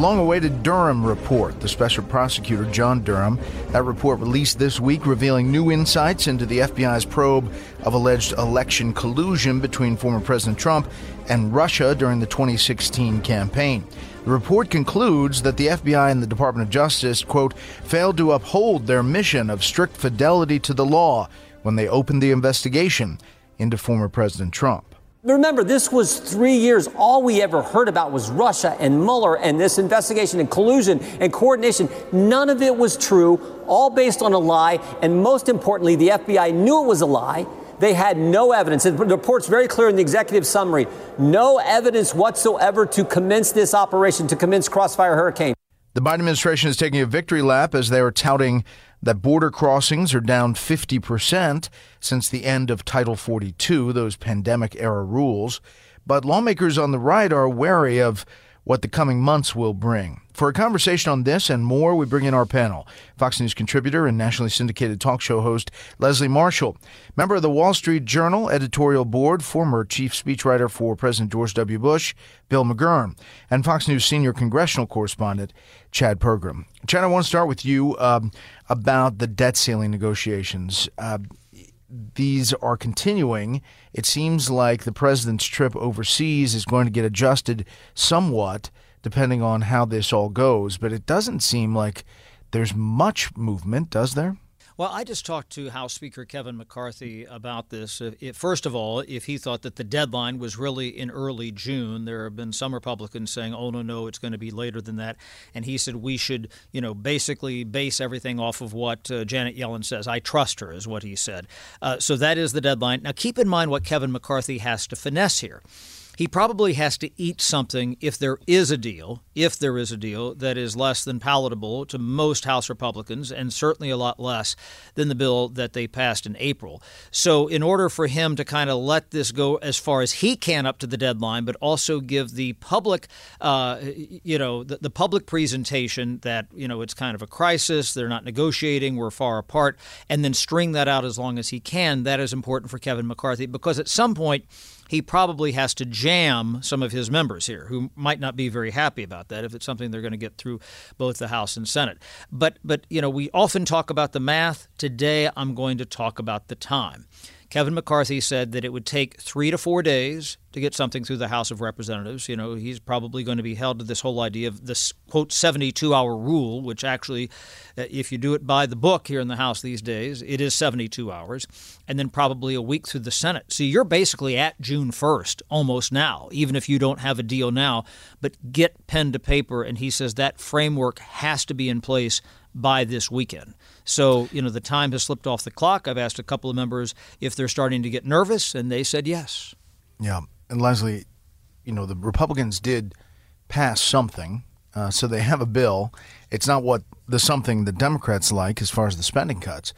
Long awaited Durham report, the special prosecutor John Durham, that report released this week revealing new insights into the FBI's probe of alleged election collusion between former President Trump and Russia during the 2016 campaign. The report concludes that the FBI and the Department of Justice, quote, failed to uphold their mission of strict fidelity to the law when they opened the investigation into former President Trump. Remember, this was three years. All we ever heard about was Russia and Mueller and this investigation and collusion and coordination. None of it was true, all based on a lie. And most importantly, the FBI knew it was a lie. They had no evidence. The report's very clear in the executive summary no evidence whatsoever to commence this operation, to commence Crossfire Hurricane. The Biden administration is taking a victory lap as they are touting that border crossings are down 50% since the end of Title 42, those pandemic era rules. But lawmakers on the right are wary of what the coming months will bring. For a conversation on this and more, we bring in our panel Fox News contributor and nationally syndicated talk show host Leslie Marshall, member of the Wall Street Journal editorial board, former chief speechwriter for President George W. Bush, Bill McGurn, and Fox News senior congressional correspondent Chad Pergram. Chad, I want to start with you um, about the debt ceiling negotiations. Uh, these are continuing. It seems like the president's trip overseas is going to get adjusted somewhat depending on how this all goes, but it doesn't seem like there's much movement, does there? Well, I just talked to House Speaker Kevin McCarthy about this. First of all, if he thought that the deadline was really in early June, there have been some Republicans saying, "Oh no, no, it's going to be later than that," and he said we should, you know, basically base everything off of what uh, Janet Yellen says. I trust her, is what he said. Uh, so that is the deadline. Now, keep in mind what Kevin McCarthy has to finesse here he probably has to eat something if there is a deal, if there is a deal that is less than palatable to most House Republicans and certainly a lot less than the bill that they passed in April. So, in order for him to kind of let this go as far as he can up to the deadline, but also give the public, uh, you know, the, the public presentation that, you know, it's kind of a crisis, they're not negotiating, we're far apart, and then string that out as long as he can, that is important for Kevin McCarthy because at some point, he probably has to jam some of his members here who might not be very happy about that if it's something they're going to get through both the House and Senate. But but you know, we often talk about the math. Today I'm going to talk about the time. Kevin McCarthy said that it would take three to four days to get something through the House of Representatives. You know, he's probably going to be held to this whole idea of this, quote, 72 hour rule, which actually, uh, if you do it by the book here in the House these days, it is 72 hours, and then probably a week through the Senate. So you're basically at June 1st almost now, even if you don't have a deal now. But get pen to paper, and he says that framework has to be in place by this weekend. So, you know, the time has slipped off the clock. I've asked a couple of members if they're starting to get nervous, and they said yes. Yeah. And Leslie, you know, the Republicans did pass something. Uh, so they have a bill. It's not what the something the Democrats like as far as the spending cuts,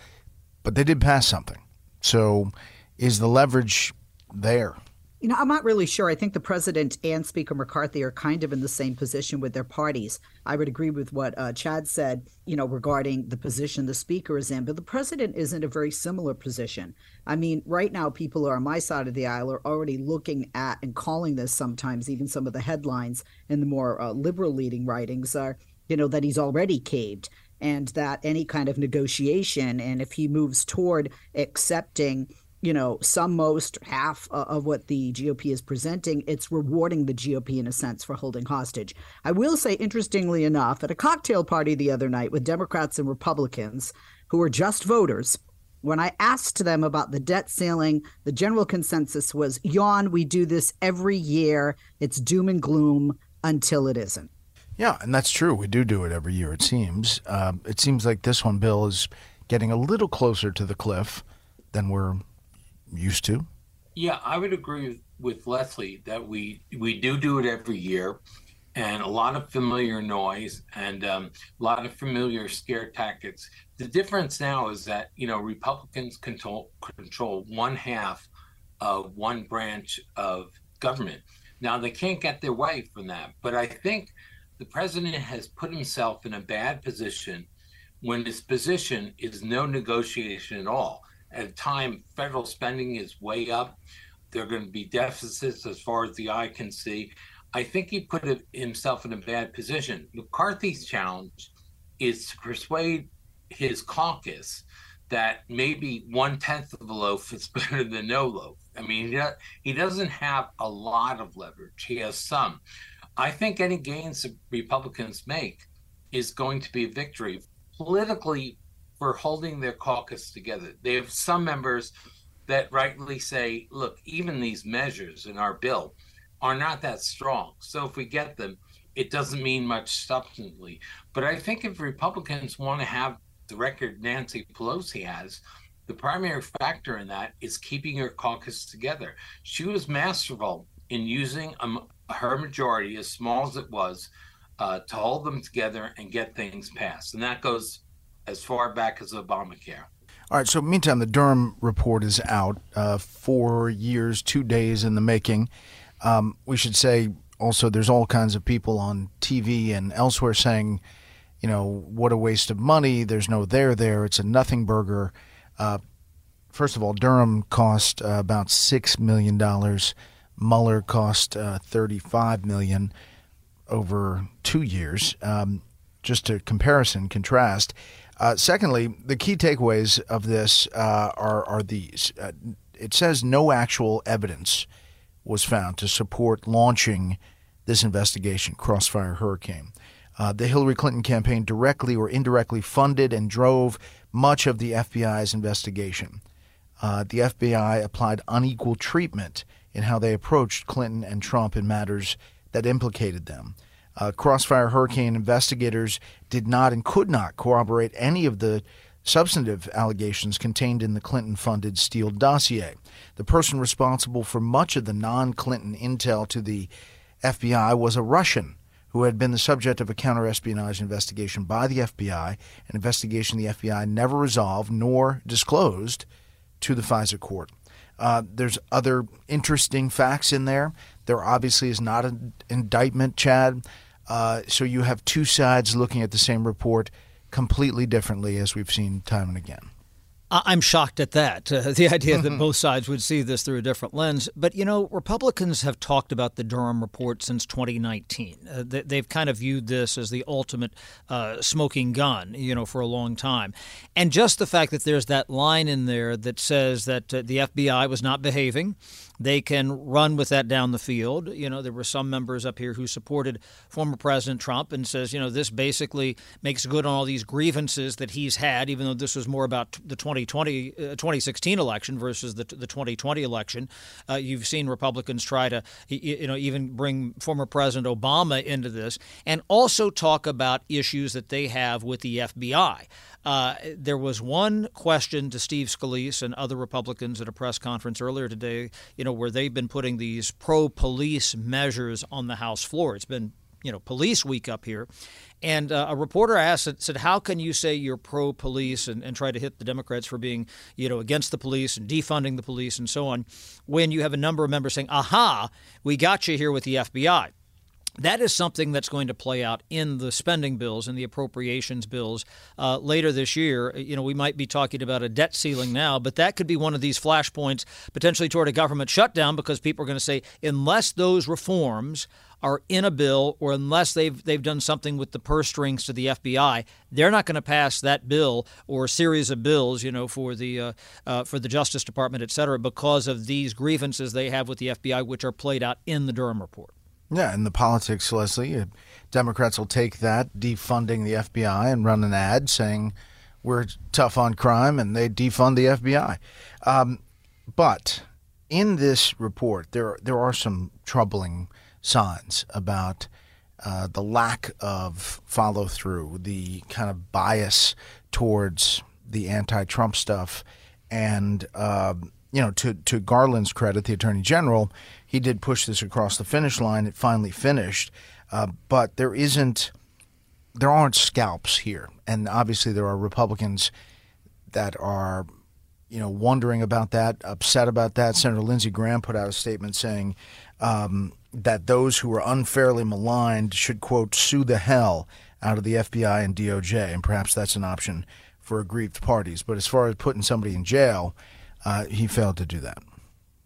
but they did pass something. So is the leverage there? You know, I'm not really sure. I think the president and Speaker McCarthy are kind of in the same position with their parties. I would agree with what uh, Chad said, you know, regarding the position the speaker is in, but the president is in a very similar position. I mean, right now, people who are on my side of the aisle are already looking at and calling this sometimes, even some of the headlines in the more uh, liberal leading writings are, you know, that he's already caved and that any kind of negotiation, and if he moves toward accepting you know, some, most, half of what the GOP is presenting, it's rewarding the GOP in a sense for holding hostage. I will say, interestingly enough, at a cocktail party the other night with Democrats and Republicans who are just voters, when I asked them about the debt ceiling, the general consensus was yawn, we do this every year. It's doom and gloom until it isn't. Yeah, and that's true. We do do it every year, it seems. Uh, it seems like this one, Bill, is getting a little closer to the cliff than we're used to. Yeah, I would agree with Leslie that we we do do it every year, and a lot of familiar noise and um, a lot of familiar scare tactics. The difference now is that you know Republicans control control one half of one branch of government. Now they can't get their way from that, but I think the president has put himself in a bad position when his position is no negotiation at all at a time federal spending is way up. There are going to be deficits as far as the eye can see. I think he put himself in a bad position. McCarthy's challenge is to persuade his caucus that maybe one tenth of a loaf is better than no loaf. I mean, he doesn't have a lot of leverage, he has some. I think any gains that Republicans make is going to be a victory. Politically, for holding their caucus together. They have some members that rightly say, look, even these measures in our bill are not that strong. So if we get them, it doesn't mean much substantively. But I think if Republicans want to have the record Nancy Pelosi has, the primary factor in that is keeping her caucus together. She was masterful in using a, her majority, as small as it was, uh, to hold them together and get things passed. And that goes as far back as Obamacare. All right. So, meantime, the Durham report is out. Uh, four years, two days in the making. Um, we should say also there's all kinds of people on TV and elsewhere saying, you know, what a waste of money. There's no there there. It's a nothing burger. Uh, first of all, Durham cost uh, about six million dollars. Mueller cost uh, thirty-five million over two years. Um, just a comparison, contrast. Uh, secondly, the key takeaways of this uh, are, are these. Uh, it says no actual evidence was found to support launching this investigation, Crossfire Hurricane. Uh, the Hillary Clinton campaign directly or indirectly funded and drove much of the FBI's investigation. Uh, the FBI applied unequal treatment in how they approached Clinton and Trump in matters that implicated them. Uh, Crossfire Hurricane investigators did not and could not corroborate any of the substantive allegations contained in the Clinton funded Steele dossier. The person responsible for much of the non Clinton intel to the FBI was a Russian who had been the subject of a counterespionage investigation by the FBI, an investigation the FBI never resolved nor disclosed to the FISA court. Uh, there's other interesting facts in there. There obviously is not an indictment, Chad. Uh, so you have two sides looking at the same report completely differently, as we've seen time and again. I'm shocked at that. Uh, the idea that both sides would see this through a different lens. But, you know, Republicans have talked about the Durham report since 2019. Uh, they, have kind of viewed this as the ultimate uh, smoking gun, you know, for a long time. And just the fact that there's that line in there that says that uh, the FBI was not behaving, they can run with that down the field. You know, there were some members up here who supported former President Trump and says, you know, this basically makes good on all these grievances that he's had, even though this was more about the 2020, uh, 2016 election versus the, the 2020 election. Uh, you've seen Republicans try to, you know, even bring former President Obama into this and also talk about issues that they have with the FBI. Uh, there was one question to Steve Scalise and other Republicans at a press conference earlier today, you know, where they've been putting these pro police measures on the House floor. It's been you know police week up here and uh, a reporter asked said how can you say you're pro police and, and try to hit the democrats for being you know against the police and defunding the police and so on when you have a number of members saying aha we got you here with the fbi that is something that's going to play out in the spending bills and the appropriations bills uh, later this year. You know, we might be talking about a debt ceiling now, but that could be one of these flashpoints potentially toward a government shutdown because people are going to say, unless those reforms are in a bill, or unless they've they've done something with the purse strings to the FBI, they're not going to pass that bill or series of bills, you know, for the uh, uh, for the Justice Department, et cetera, because of these grievances they have with the FBI, which are played out in the Durham report. Yeah, in the politics, Leslie, uh, Democrats will take that defunding the FBI and run an ad saying we're tough on crime, and they defund the FBI. Um, but in this report, there there are some troubling signs about uh, the lack of follow through, the kind of bias towards the anti-Trump stuff, and uh, you know, to to Garland's credit, the Attorney General, he did push this across the finish line. It finally finished, uh, but there isn't, there aren't scalps here, and obviously there are Republicans that are you know, wondering about that, upset about that. Senator Lindsey Graham put out a statement saying um, that those who were unfairly maligned should, quote, sue the hell out of the FBI and DOJ. And perhaps that's an option for aggrieved parties. But as far as putting somebody in jail, uh, he failed to do that.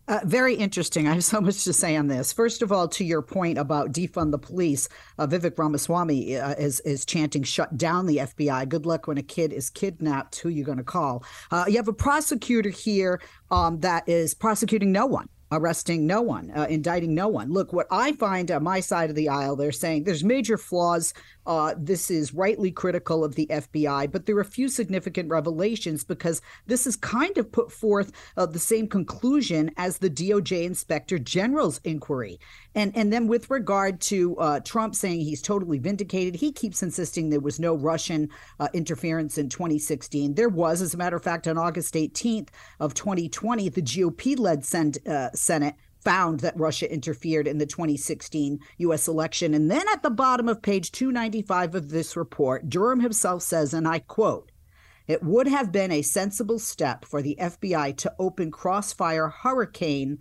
Uh, very interesting. I have so much to say on this. First of all, to your point about defund the police, uh, Vivek Ramaswamy uh, is is chanting "shut down the FBI." Good luck when a kid is kidnapped. Who you going to call? Uh, you have a prosecutor here um, that is prosecuting no one arresting no one, uh, indicting no one. Look, what I find on my side of the aisle, they're saying there's major flaws. Uh, this is rightly critical of the FBI, but there are a few significant revelations because this is kind of put forth uh, the same conclusion as the DOJ Inspector General's inquiry. And and then with regard to uh, Trump saying he's totally vindicated, he keeps insisting there was no Russian uh, interference in 2016. There was, as a matter of fact, on August 18th of 2020, the GOP-led uh, Senate found that Russia interfered in the 2016 U.S. election. And then at the bottom of page 295 of this report, Durham himself says, and I quote. It would have been a sensible step for the FBI to open Crossfire Hurricane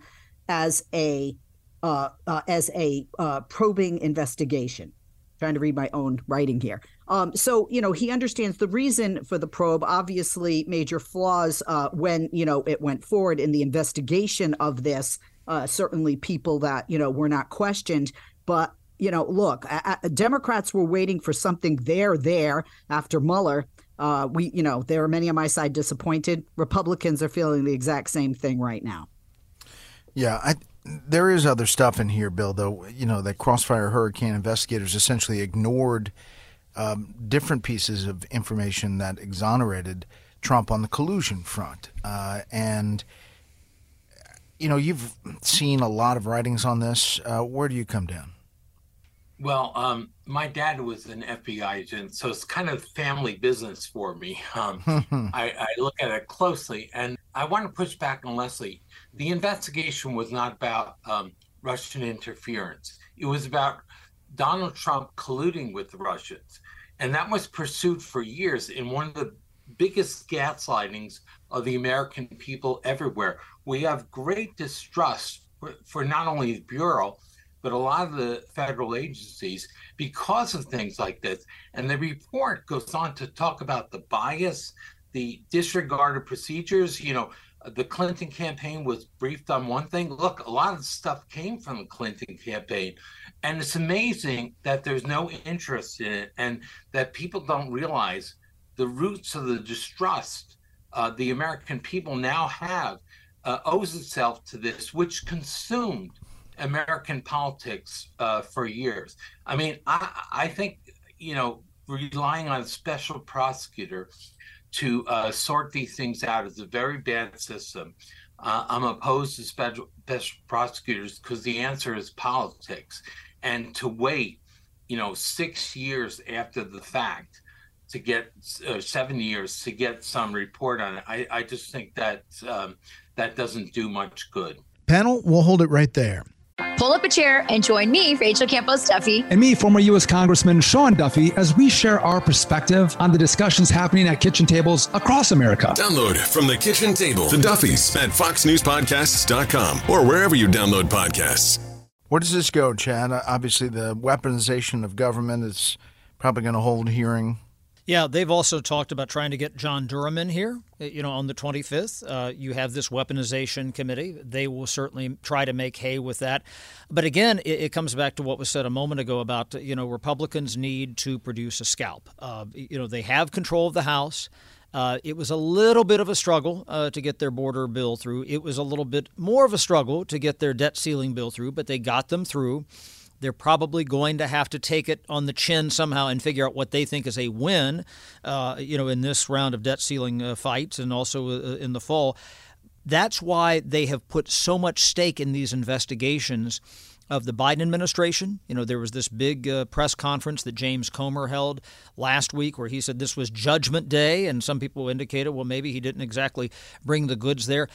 as a uh, uh, as a uh, probing investigation. Trying to read my own writing here. Um, so you know he understands the reason for the probe. Obviously, major flaws uh, when you know it went forward in the investigation of this. Uh, certainly, people that you know were not questioned, but you know, look, Democrats were waiting for something there, there after Mueller. Uh, we, you know, there are many on my side disappointed. Republicans are feeling the exact same thing right now. Yeah, I, there is other stuff in here, Bill. Though you know that Crossfire Hurricane investigators essentially ignored um, different pieces of information that exonerated Trump on the collusion front, uh, and you know you've seen a lot of writings on this. Uh, where do you come down? Well, um, my dad was an FBI agent, so it's kind of family business for me. Um, I, I, look at it closely, and I want to push back on Leslie. The investigation was not about um, Russian interference; it was about Donald Trump colluding with the Russians, and that was pursued for years in one of the biggest gaslightings of the American people everywhere. We have great distrust for, for not only the bureau but a lot of the federal agencies because of things like this. And the report goes on to talk about the bias, the disregard of procedures. You know, the Clinton campaign was briefed on one thing. Look, a lot of stuff came from the Clinton campaign. And it's amazing that there's no interest in it and that people don't realize the roots of the distrust uh, the American people now have uh, owes itself to this, which consumed American politics uh, for years. I mean, I, I think, you know, relying on a special prosecutor to uh, sort these things out is a very bad system. Uh, I'm opposed to special, special prosecutors because the answer is politics. And to wait, you know, six years after the fact to get uh, seven years to get some report on it, I, I just think that um, that doesn't do much good. Panel, we'll hold it right there. Pull up a chair and join me, Rachel Campos Duffy, and me, former U.S. Congressman Sean Duffy, as we share our perspective on the discussions happening at kitchen tables across America. Download from the kitchen table the Duffys at FoxNewsPodcasts.com or wherever you download podcasts. Where does this go, Chad? Obviously, the weaponization of government is probably going to hold hearing Yeah, they've also talked about trying to get John Durham in here. You know, on the 25th, uh, you have this weaponization committee. They will certainly try to make hay with that. But again, it, it comes back to what was said a moment ago about you know Republicans need to produce a scalp. Uh, you know, they have control of the House. Uh, it was a little bit of a struggle uh, to get their border bill through. It was a little bit more of a struggle to get their debt ceiling bill through, but they got them through. They're probably going to have to take it on the chin somehow and figure out what they think is a win, uh, you know, in this round of debt ceiling uh, fights and also uh, in the fall. That's why they have put so much stake in these investigations of the Biden administration. You know, there was this big uh, press conference that James Comer held last week where he said this was Judgment Day, and some people indicated, well, maybe he didn't exactly bring the goods there.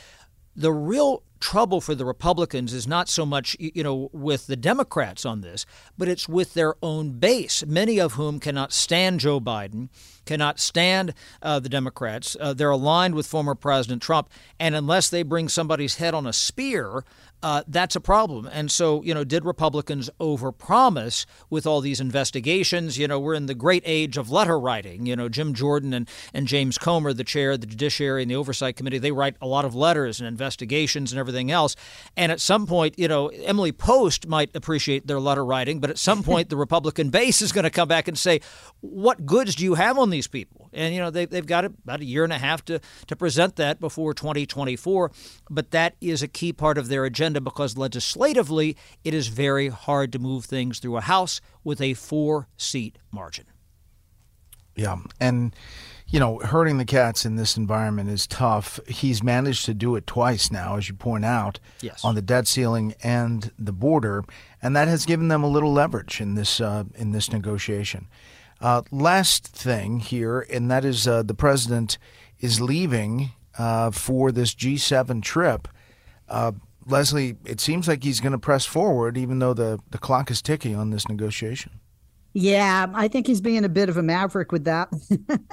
The real trouble for the Republicans is not so much, you know, with the Democrats on this, but it's with their own base, many of whom cannot stand Joe Biden, cannot stand uh, the Democrats. Uh, they're aligned with former President Trump, and unless they bring somebody's head on a spear, uh, that's a problem. And so, you know, did Republicans overpromise with all these investigations? You know, we're in the great age of letter writing. You know, Jim Jordan and, and James Comer, the chair of the Judiciary and the Oversight Committee, they write a lot of letters and investigations and everything else. And at some point, you know, Emily Post might appreciate their letter writing, but at some point, the Republican base is going to come back and say, what goods do you have on these people? And, you know, they, they've got about a year and a half to, to present that before 2024. But that is a key part of their agenda agenda because legislatively it is very hard to move things through a House with a four seat margin. Yeah. And, you know, hurting the cats in this environment is tough. He's managed to do it twice now, as you point out, yes. on the debt ceiling and the border, and that has given them a little leverage in this uh, in this negotiation. Uh, last thing here, and that is uh, the president is leaving uh, for this G7 trip. Leslie, it seems like he's going to press forward, even though the, the clock is ticking on this negotiation. Yeah, I think he's being a bit of a maverick with that.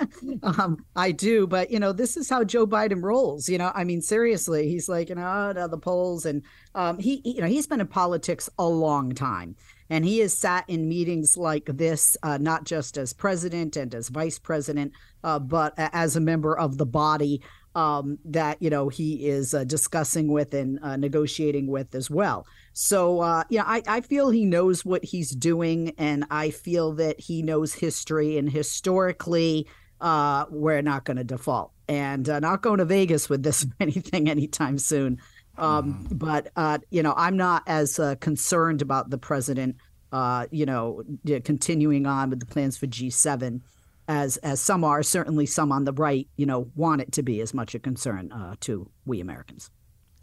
um, I do, but you know, this is how Joe Biden rolls. You know, I mean, seriously, he's like, you know, oh, the polls, and um, he, you know, he's been in politics a long time, and he has sat in meetings like this, uh, not just as president and as vice president, uh, but as a member of the body um, that you know he is uh, discussing with and uh, negotiating with as well. So uh, yeah, I, I feel he knows what he's doing, and I feel that he knows history, and historically, uh, we're not going to default, and uh, not going to Vegas with this anything anytime soon. Um, mm. But uh, you know, I'm not as uh, concerned about the president. Uh, you know, continuing on with the plans for G7 as as some are certainly some on the right you know want it to be as much a concern uh, to we Americans.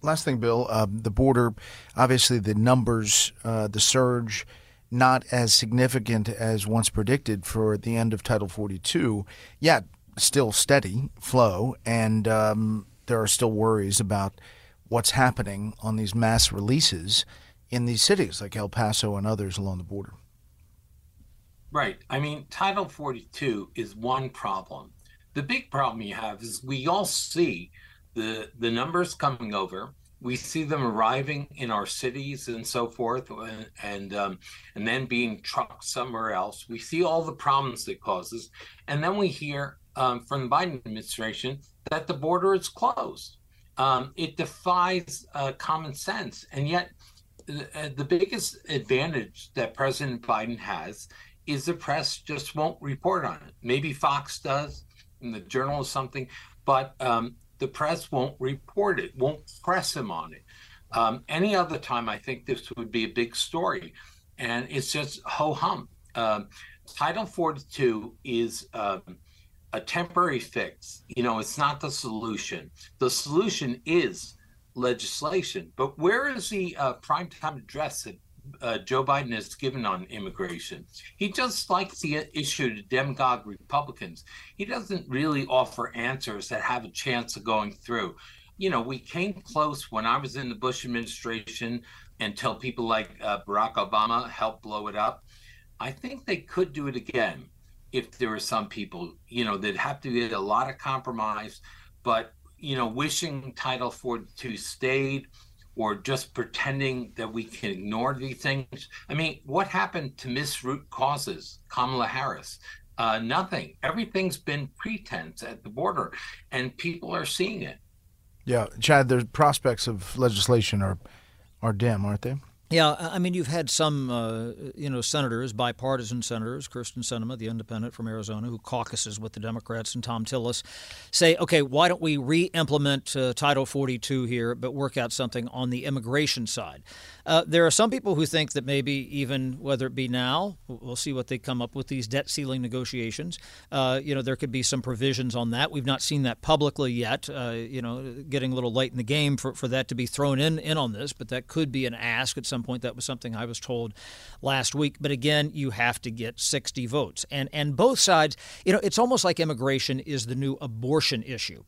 Last thing, Bill, uh, the border, obviously the numbers, uh, the surge, not as significant as once predicted for the end of Title 42. Yet still steady flow, and um, there are still worries about what's happening on these mass releases in these cities like El Paso and others along the border. Right. I mean, Title 42 is one problem. The big problem you have is we all see the the numbers coming over. We see them arriving in our cities and so forth, and and, um, and then being trucked somewhere else. We see all the problems it causes, and then we hear um, from the Biden administration that the border is closed. Um, it defies uh, common sense, and yet the, uh, the biggest advantage that President Biden has is the press just won't report on it. Maybe Fox does, and the Journal or something, but um, the press won't report it, won't press him on it. Um, any other time, I think this would be a big story, and it's just ho hum. Um, Title 42 is um, a temporary fix. You know, it's not the solution. The solution is legislation. But where is the uh, primetime address that uh, Joe Biden has given on immigration. He just likes the issue to demagogue Republicans. He doesn't really offer answers that have a chance of going through. You know, we came close when I was in the Bush administration until people like uh, Barack Obama helped blow it up. I think they could do it again if there were some people, you know, that have to get a lot of compromise, but, you know, wishing Title 42 stayed or just pretending that we can ignore these things. I mean, what happened to Miss Root Causes, Kamala Harris? Uh, nothing. Everything's been pretense at the border, and people are seeing it. Yeah, Chad. The prospects of legislation are are dim, aren't they? Yeah, I mean, you've had some, uh, you know, senators, bipartisan senators, Kyrsten Sinema, the independent from Arizona, who caucuses with the Democrats, and Thom Tillis, say, okay, why don't we re-implement uh, Title 42 here, but work out something on the immigration side? Uh, there are some people who think that maybe even whether it be now, we'll see what they come up with these debt ceiling negotiations. Uh, you know, there could be some provisions on that. We've not seen that publicly yet. Uh, you know, getting a little late in the game for, for that to be thrown in in on this, but that could be an ask at some point. That was something I was told last week. But again, you have to get 60 votes, and and both sides. You know, it's almost like immigration is the new abortion issue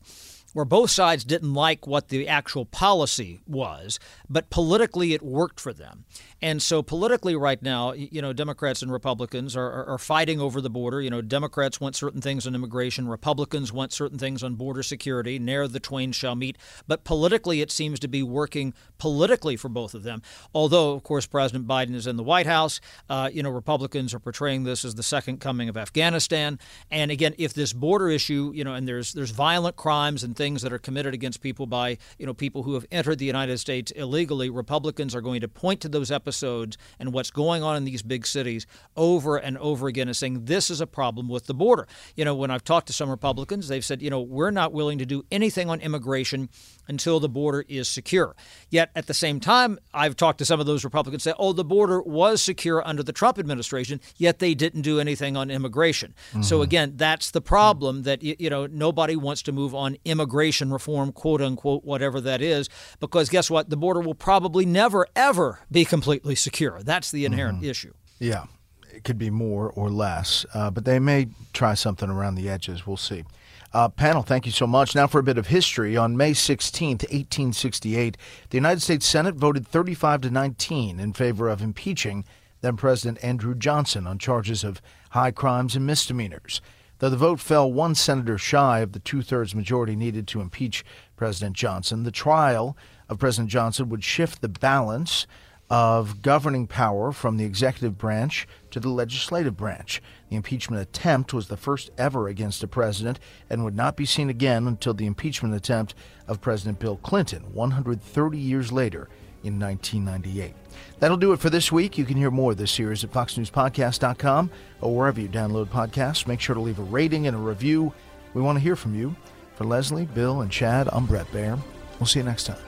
where both sides didn't like what the actual policy was, but politically it worked for them. And so politically right now, you know, Democrats and Republicans are, are, are, fighting over the border. You know, Democrats want certain things on immigration, Republicans want certain things on border security. Ne'er the twain shall meet. But politically, it seems to be working politically for both of them. Although, of course, President Biden is in the White House. Uh, you know, Republicans are portraying this as the second coming of Afghanistan. And again, if this border issue, you know, and there's there's violent crimes and things that are committed against people by you know people who have entered the United States illegally, Republicans are going to point to those episodes and what's going on in these big cities over and over again and saying this is a problem with the border. You know, when I've talked to some Republicans, they've said, you know, we're not willing to do anything on immigration until the border is secure. Yet at the same time, I've talked to some of those Republicans say, oh, the border was secure under the Trump administration, yet they didn't do anything on immigration. Mm-hmm. So again, that's the problem that you know nobody wants to move on immigration reform, quote unquote, whatever that is, because guess what? The border will probably never ever be completely secure. That's the inherent mm-hmm. issue. Yeah. It could be more or less, uh, but they may try something around the edges. We'll see. Uh, panel, thank you so much. Now for a bit of history. On May 16th, 1868, the United States Senate voted 35 to 19 in favor of impeaching then President Andrew Johnson on charges of high crimes and misdemeanors. Though the vote fell one senator shy of the two thirds majority needed to impeach President Johnson, the trial of President Johnson would shift the balance of governing power from the executive branch to the legislative branch. The impeachment attempt was the first ever against a president and would not be seen again until the impeachment attempt of President Bill Clinton 130 years later in 1998. That'll do it for this week. You can hear more of this series at foxnewspodcast.com or wherever you download podcasts. Make sure to leave a rating and a review. We want to hear from you. For Leslie, Bill, and Chad, I'm Bret Baier. We'll see you next time.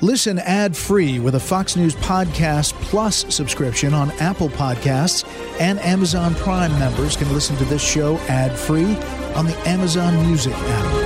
Listen ad free with a Fox News Podcast Plus subscription on Apple Podcasts, and Amazon Prime members can listen to this show ad free on the Amazon Music app.